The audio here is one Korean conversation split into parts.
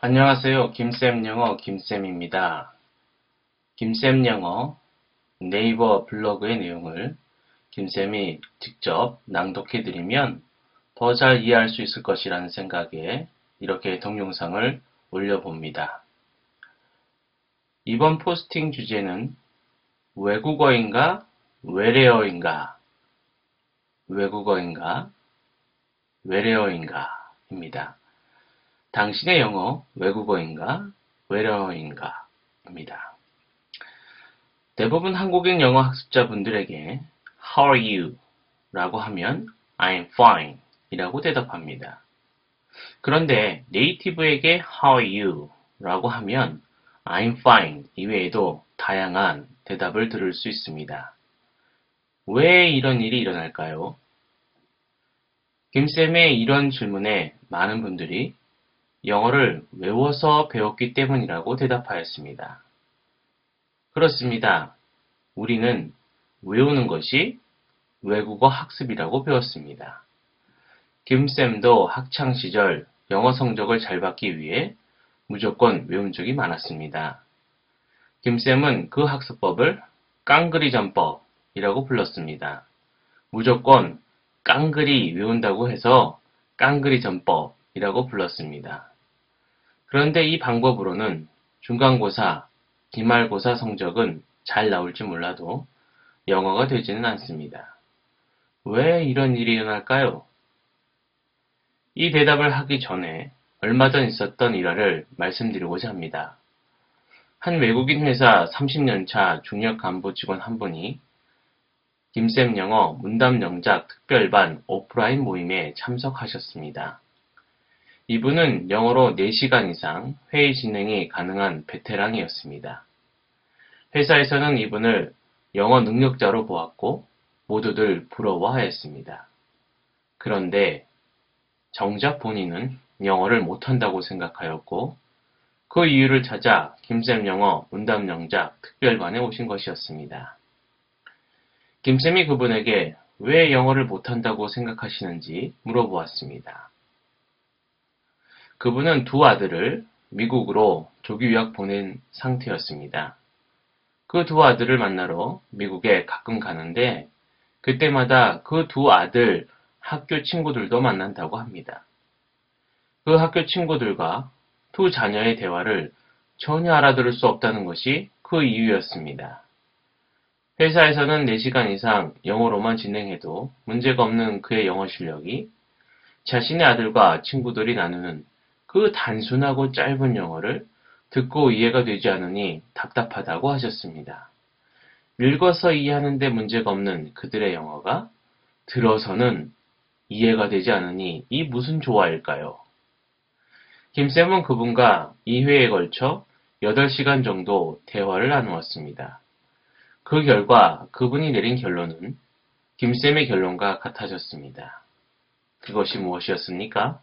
안녕하세요. 김쌤 영어 김쌤입니다. 김쌤 영어 네이버 블로그의 내용을 김쌤이 직접 낭독해 드리면 더 잘 이해할 수 있을 것이라는 생각에 이렇게 동영상을 올려봅니다. 이번 포스팅 주제는 외국어인가 외래어인가 외국어인가 외래어인가 입니다. 당신의 영어 외국어인가 외래어인가 입니다. 대부분 한국인 영어 학습자분들에게 How are you? 라고 하면 I'm fine 이라고 대답합니다. 그런데 네이티브에게 How are you? 라고 하면 I'm fine 이외에도 다양한 대답을 들을 수 있습니다. 왜 이런 일이 일어날까요? 김쌤의 이런 질문에 많은 분들이 영어를 외워서 배웠기 때문이라고 대답하였습니다. 그렇습니다. 우리는 외우는 것이 외국어 학습이라고 배웠습니다. 김쌤도 학창시절 영어 성적을 잘 받기 위해 무조건 외운 적이 많았습니다. 김쌤은 그 학습법을 깡그리 전법이라고 불렀습니다. 무조건 깡그리 외운다고 해서 깡그리 전법 이라고 불렀습니다. 그런데 이 방법으로는 중간고사, 기말고사 성적은 잘 나올지 몰라도 영어가 되지는 않습니다. 왜 이런 일이 일어날까요? 이 대답을 하기 전에 얼마 전 있었던 일화를 말씀드리고자 합니다. 한 외국인 회사 30년차 중력 간부 직원 한 분이 김쌤 영어 문담 영작 특별반 오프라인 모임에 참석하셨습니다. 이분은 영어로 4시간 이상 회의 진행이 가능한 베테랑이었습니다. 회사에서는 이분을 영어 능력자로 보았고 모두들 부러워하였습니다. 그런데 정작 본인은 영어를 못한다고 생각하였고 그 이유를 찾아 김쌤 영어 문담 영작 특별반에 오신 것이었습니다. 김쌤이 그분에게 왜 영어를 못한다고 생각하시는지 물어보았습니다. 그분은 두 아들을 미국으로 조기 유학 보낸 상태였습니다. 그 두 아들을 만나러 미국에 가끔 가는데 그때마다 그 두 아들 학교 친구들도 만난다고 합니다. 그 학교 친구들과 두 자녀의 대화를 전혀 알아들을 수 없다는 것이 그 이유였습니다. 회사에서는 4시간 이상 영어로만 진행해도 문제가 없는 그의 영어 실력이 자신의 아들과 친구들이 나누는 그 단순하고 짧은 영어를 듣고 이해가 되지 않으니 답답하다고 하셨습니다. 읽어서 이해하는데 문제가 없는 그들의 영어가 들어서는 이해가 되지 않으니 이 무슨 조화일까요? 김쌤은 그분과 2회에 걸쳐 8시간 정도 대화를 나누었습니다. 그 결과 그분이 내린 결론은 김쌤의 결론과 같아졌습니다. 그것이 무엇이었습니까?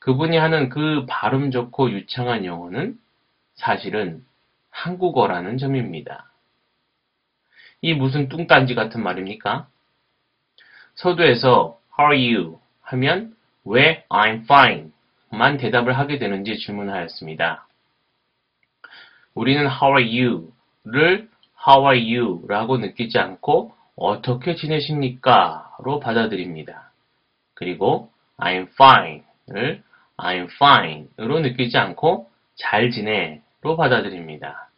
그분이 하는 그 발음 좋고 유창한 영어는 사실은 한국어라는 점입니다. 이 무슨 뚱딴지 같은 말입니까? 서두에서 How are you? 하면 왜 I'm fine? 만 대답을 하게 되는지 질문하였습니다. 우리는 How are you? 를 How are you? 라고 느끼지 않고 어떻게 지내십니까? 로 받아들입니다. 그리고 I'm fine 를 I'm fine 으로 느끼지 않고 잘 지내 로 받아들입니다.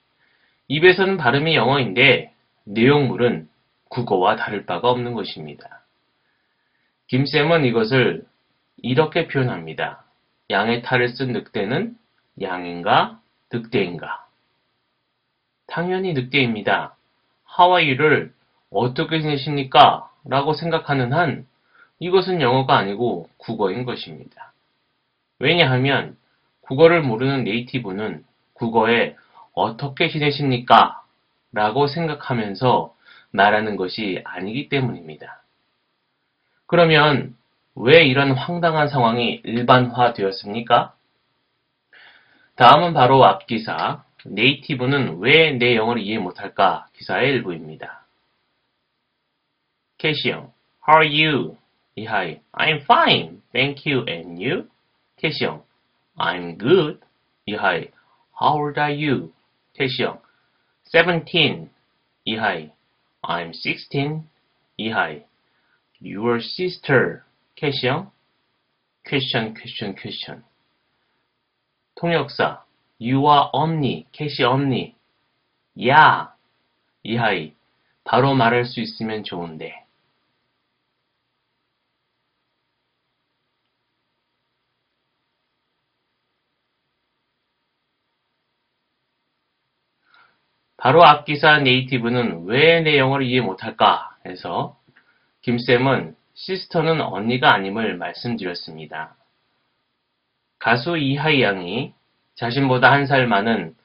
입에서는 발음이 영어인데 내용물은 국어와 다를 바가 없는 것입니다. 김쌤은 이것을 이렇게 표현합니다. 양의 탈을 쓴 늑대는 양인가 늑대인가? 당연히 늑대입니다. 하와이를 어떻게 지내십니까? 라고 생각하는 한 이것은 영어가 아니고 국어인 것입니다. 왜냐하면 국어를 모르는 네이티브는 국어에 어떻게 지내십니까? 라고 생각하면서 말하는 것이 아니기 때문입니다. 그러면 왜 이런 황당한 상황이 일반화 되었습니까? 다음은 바로 앞기사 네이티브는 왜 내 영어를 이해 못할까 기사의 일부입니다. 캐시 형 How are you? 이하이 I'm fine, thank you, and you? 캐시형 I'm good. 이하이. How old are you? 태시 형. 17. 이하이. I'm 16. 이하이. Your sister. 캐시 형. question, question, question. 통역사. 유아 언니. 캐시 언니. 야. 이하이. 바로 말할 수 있으면 좋은데. 바로 앞기사 네이티브는 왜 내 영어를 이해 못할까 해서 김쌤은 시스터는 언니가 아님을 말씀드렸습니다. 가수 이하이 양이 자신보다 한 살 많은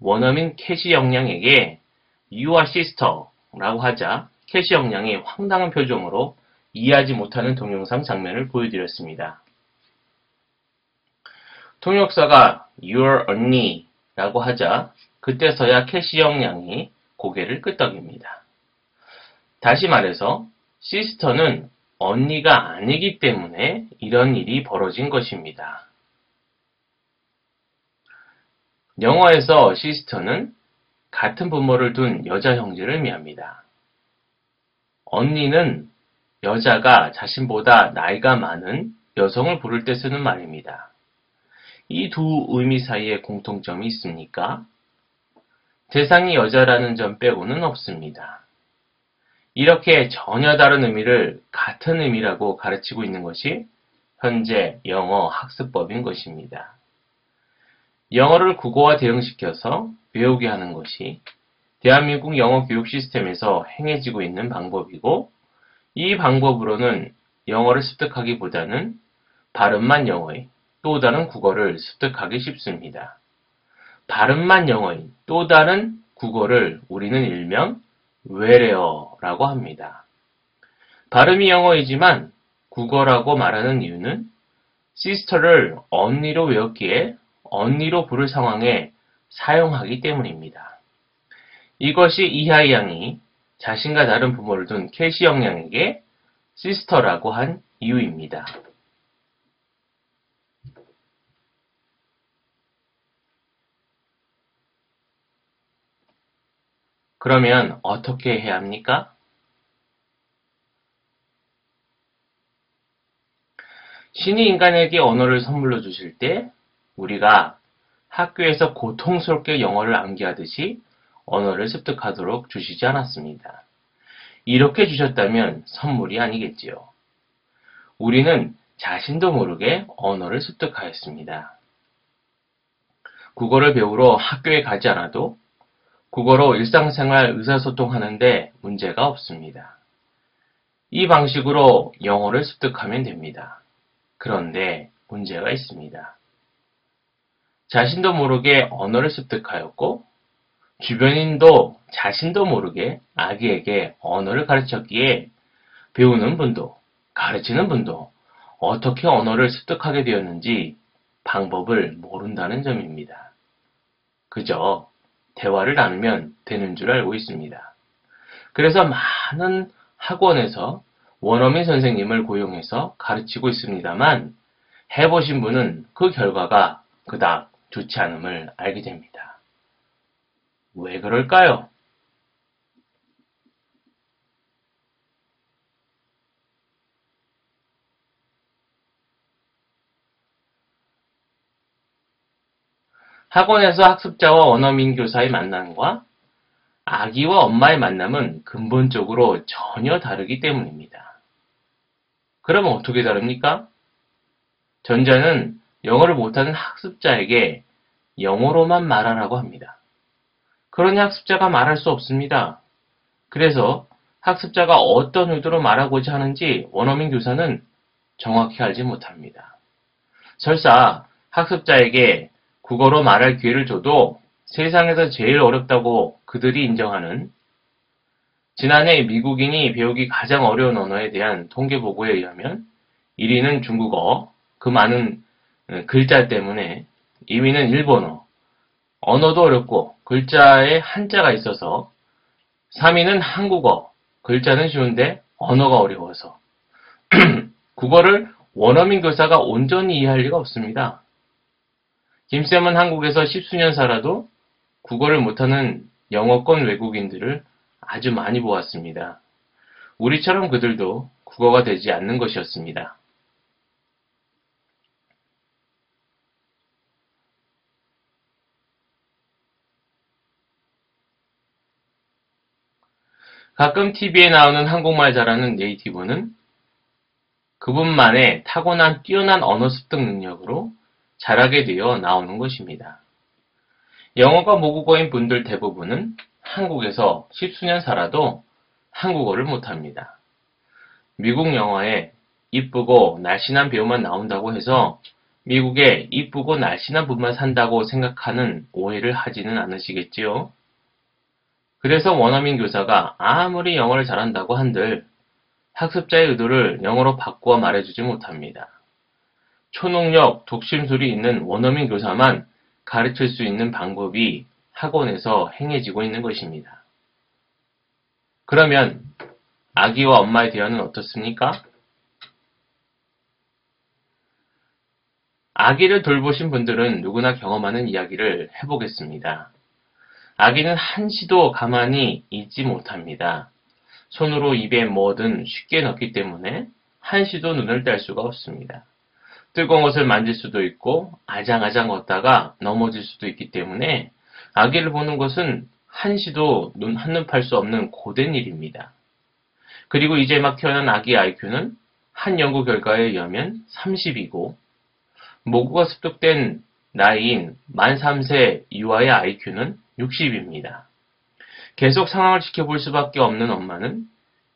원어민 캐시 영양에게 You are sister 라고 하자 캐시 영양이 황당한 표정으로 이해하지 못하는 동영상 장면을 보여드렸습니다. 통역사가 You're 언니 라고 하자 그때서야 캐시영 양이 고개를 끄덕입니다. 다시 말해서 sister는 언니가 아니기 때문에 이런 일이 벌어진 것입니다. 영어에서 시스터는 같은 부모를 둔 여자 형제를 의미합니다. 언니는 여자가 자신보다 나이가 많은 여성을 부를 때 쓰는 말입니다. 이 두 의미 사이에 공통점이 있습니까? 대상이 여자라는 점 빼고는 없습니다. 이렇게 전혀 다른 의미를 같은 의미라고 가르치고 있는 것이 현재 영어 학습법인 것입니다. 영어를 국어와 대응시켜서 배우게 하는 것이 대한민국 영어 교육 시스템에서 행해지고 있는 방법이고 이 방법으로는 영어를 습득하기보다는 발음만 영어의 또 다른 국어를 습득하기 쉽습니다. 발음만 영어인 또 다른 국어를 우리는 일명 외래어라고 합니다. 발음이 영어이지만 국어라고 말하는 이유는 sister를 언니로 외웠기에 언니로 부를 상황에 사용하기 때문입니다. 이것이 이하이 양이 자신과 다른 부모를 둔 캐시 영양에게 sister라고 한 이유입니다. 그러면 어떻게 해야 합니까? 신이 인간에게 언어를 선물로 주실 때 우리가 학교에서 고통스럽게 영어를 암기하듯이 언어를 습득하도록 주시지 않았습니다. 이렇게 주셨다면 선물이 아니겠지요. 우리는 자신도 모르게 언어를 습득하였습니다. 국어를 배우러 학교에 가지 않아도 국어로 일상생활 의사소통하는데 문제가 없습니다. 이 방식으로 영어를 습득하면 됩니다. 그런데 문제가 있습니다. 자신도 모르게 언어를 습득하였고 주변인도 자신도 모르게 아기에게 언어를 가르쳤기에 배우는 분도 가르치는 분도 어떻게 언어를 습득하게 되었는지 방법을 모른다는 점입니다. 그저 대화를 나누면 되는 줄 알고 있습니다. 그래서 많은 학원에서 원어민 선생님을 고용해서 가르치고 있습니다만 해보신 분은 그 결과가 그닥 좋지 않음을 알게 됩니다. 왜 그럴까요? 학원에서 학습자와 원어민 교사의 만남과 아기와 엄마의 만남은 근본적으로 전혀 다르기 때문입니다. 그러면 어떻게 다릅니까? 전자는 영어를 못하는 학습자에게 영어로만 말하라고 합니다. 그러니 학습자가 말할 수 없습니다. 그래서 학습자가 어떤 의도로 말하고자 하는지 원어민 교사는 정확히 알지 못합니다. 설사 학습자에게 국어로 말할 기회를 줘도 세상에서 제일 어렵다고 그들이 인정하는 지난해 미국인이 배우기 가장 어려운 언어에 대한 통계 보고에 의하면 1위는 중국어, 그 많은 어, 글자 때문에 2위는 일본어, 언어도 어렵고 글자에 한자가 있어서 3위는 한국어, 글자는 쉬운데 언어가 어려워서 국어를 원어민 교사가 온전히 이해할 리가 없습니다. 김쌤은 한국에서 십수년 살아도 국어를 못하는 영어권 외국인들을 아주 많이 보았습니다. 우리처럼 그들도 국어가 되지 않는 것이었습니다. 가끔 TV에 나오는 한국말 잘하는 네이티브는 그분만의 타고난 뛰어난 언어 습득 능력으로 잘하게 되어 나오는 것입니다. 영어가 모국어인 분들 대부분은 한국에서 십수년 살아도 한국어를 못합니다. 미국 영화에 이쁘고 날씬한 배우만 나온다고 해서 미국에 이쁘고 날씬한 분만 산다고 생각하는 오해를 하지는 않으시겠지요? 그래서 원어민 교사가 아무리 영어를 잘한다고 한들 학습자의 의도를 영어로 바꾸어 말해주지 못합니다. 초능력, 독심술이 있는 원어민 교사만 가르칠 수 있는 방법이 학원에서 행해지고 있는 것입니다. 그러면 아기와 엄마의 대화는 어떻습니까? 아기를 돌보신 분들은 누구나 경험하는 이야기를 해보겠습니다. 아기는 한시도 가만히 있지 못합니다. 손으로 입에 뭐든 쉽게 넣기 때문에 한시도 눈을 뗄 수가 없습니다. 뜨거운 것을 만질 수도 있고 아장아장 걷다가 넘어질 수도 있기 때문에 아기를 보는 것은 한시도 눈 한눈 팔 수 없는 고된 일입니다. 그리고 이제 막 태어난 아기 IQ는 한 연구 결과에 의하면 30이고 모구가 습득된 나이인 만 3세 이하의 IQ는 60입니다. 계속 상황을 지켜볼 수밖에 없는 엄마는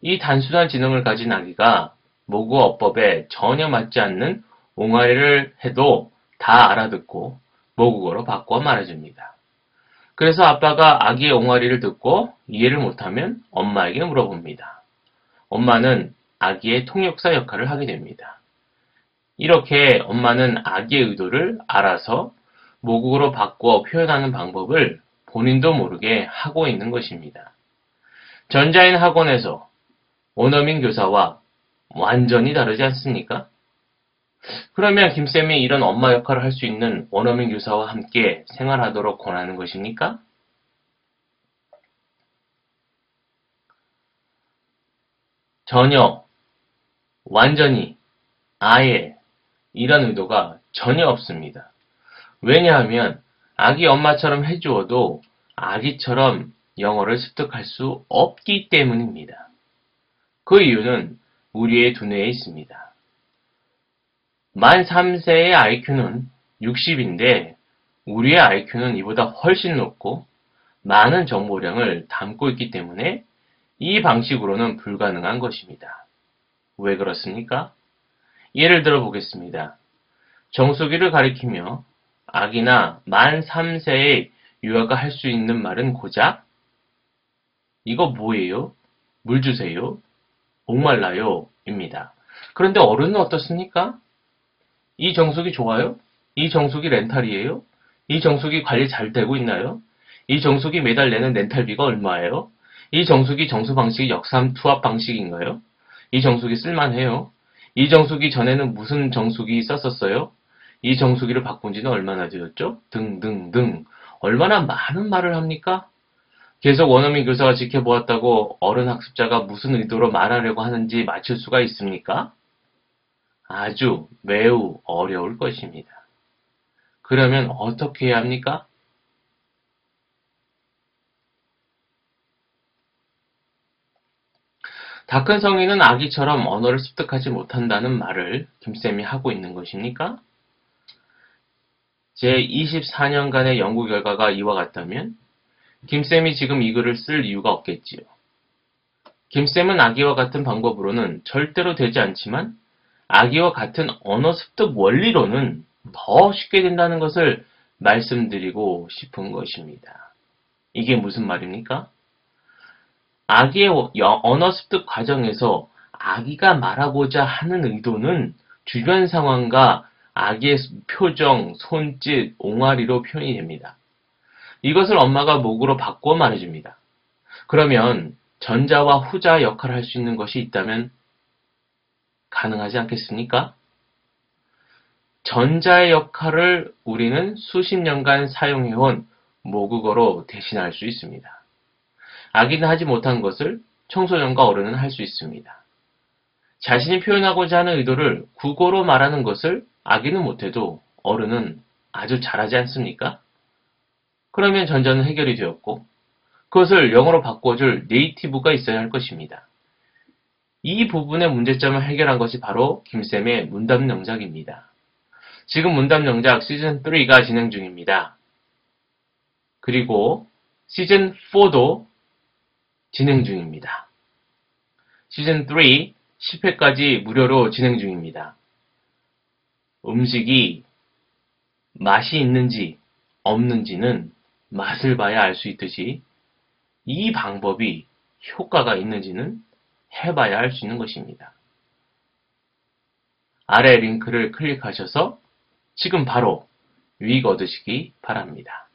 이 단순한 지능을 가진 아기가 모국어법에 전혀 맞지 않는 옹알이를 해도 다 알아듣고 모국어로 바꿔 말해줍니다. 그래서 아빠가 아기의 옹알이를 듣고 이해를 못하면 엄마에게 물어봅니다. 엄마는 아기의 통역사 역할을 하게 됩니다. 이렇게 엄마는 아기의 의도를 알아서 모국어로 바꿔 표현하는 방법을 본인도 모르게 하고 있는 것입니다. 전자인 학원에서 원어민 교사와 완전히 다르지 않습니까? 그러면 김쌤이 이런 엄마 역할을 할 수 있는 원어민 교사와 함께 생활하도록 권하는 것입니까? 전혀, 완전히, 아예 이런 의도가 전혀 없습니다. 왜냐하면 아기 엄마처럼 해주어도 아기처럼 영어를 습득할 수 없기 때문입니다. 그 이유는 우리의 두뇌에 있습니다. 만 3세의 IQ는 60인데 우리의 IQ는 이보다 훨씬 높고 많은 정보량을 담고 있기 때문에 이 방식으로는 불가능한 것입니다. 왜 그렇습니까? 예를 들어 보겠습니다. 정수기를 가리키며 아기나 만 3세의 유아가 할 수 있는 말은 고작 이거 뭐예요? 물 주세요? 목말라요? 입니다. 그런데 어른은 어떻습니까? 이 정수기 좋아요? 이 정수기 렌탈이에요? 이 정수기 관리 잘 되고 있나요? 이 정수기 매달 내는 렌탈비가 얼마예요? 이 정수기 정수 방식이 역삼 투합 방식인가요? 이 정수기 쓸만해요? 이 정수기 전에는 무슨 정수기 썼었어요? 이 정수기를 바꾼 지는 얼마나 되었죠? 등등등. 얼마나 많은 말을 합니까? 계속 원어민 교사가 지켜보았다고 어른 학습자가 무슨 의도로 말하려고 하는지 맞출 수가 있습니까? 아주 매우 어려울 것입니다. 그러면 어떻게 해야 합니까? 다 큰 성인은 아기처럼 언어를 습득하지 못한다는 말을 김쌤이 하고 있는 것입니까? 제 24년간의 연구 결과가 이와 같다면 김쌤이 지금 이 글을 쓸 이유가 없겠지요. 김쌤은 아기와 같은 방법으로는 절대로 되지 않지만 아기와 같은 언어 습득 원리로는 더 쉽게 된다는 것을 말씀드리고 싶은 것입니다. 이게 무슨 말입니까? 아기의 언어 습득 과정에서 아기가 말하고자 하는 의도는 주변 상황과 아기의 표정, 손짓, 옹알이로 표현이 됩니다. 이것을 엄마가 목으로 바꾸어 말해줍니다. 그러면 전자와 후자 역할을 할 수 있는 것이 있다면 가능하지 않겠습니까? 전자의 역할을 우리는 수십 년간 사용해온 모국어로 대신할 수 있습니다. 아기는 하지 못한 것을 청소년과 어른은 할 수 있습니다. 자신이 표현하고자 하는 의도를 국어로 말하는 것을 아기는 못해도 어른은 아주 잘하지 않습니까? 그러면 전자는 해결이 되었고 그것을 영어로 바꿔줄 네이티브가 있어야 할 것입니다. 이 부분의 문제점을 해결한 것이 바로 김쌤의 문답 영작입니다. 지금 문답 영작 시즌 3가 진행 중입니다. 그리고 시즌 4도 진행 중입니다. 시즌 3 10회까지 무료로 진행 중입니다. 음식이 맛이 있는지 없는지는 맛을 봐야 알 수 있듯이 이 방법이 효과가 있는지는 해봐야 알수 있는 것입니다. 아래 링크를 클릭하셔서 지금 바로 유익 얻으시기 바랍니다.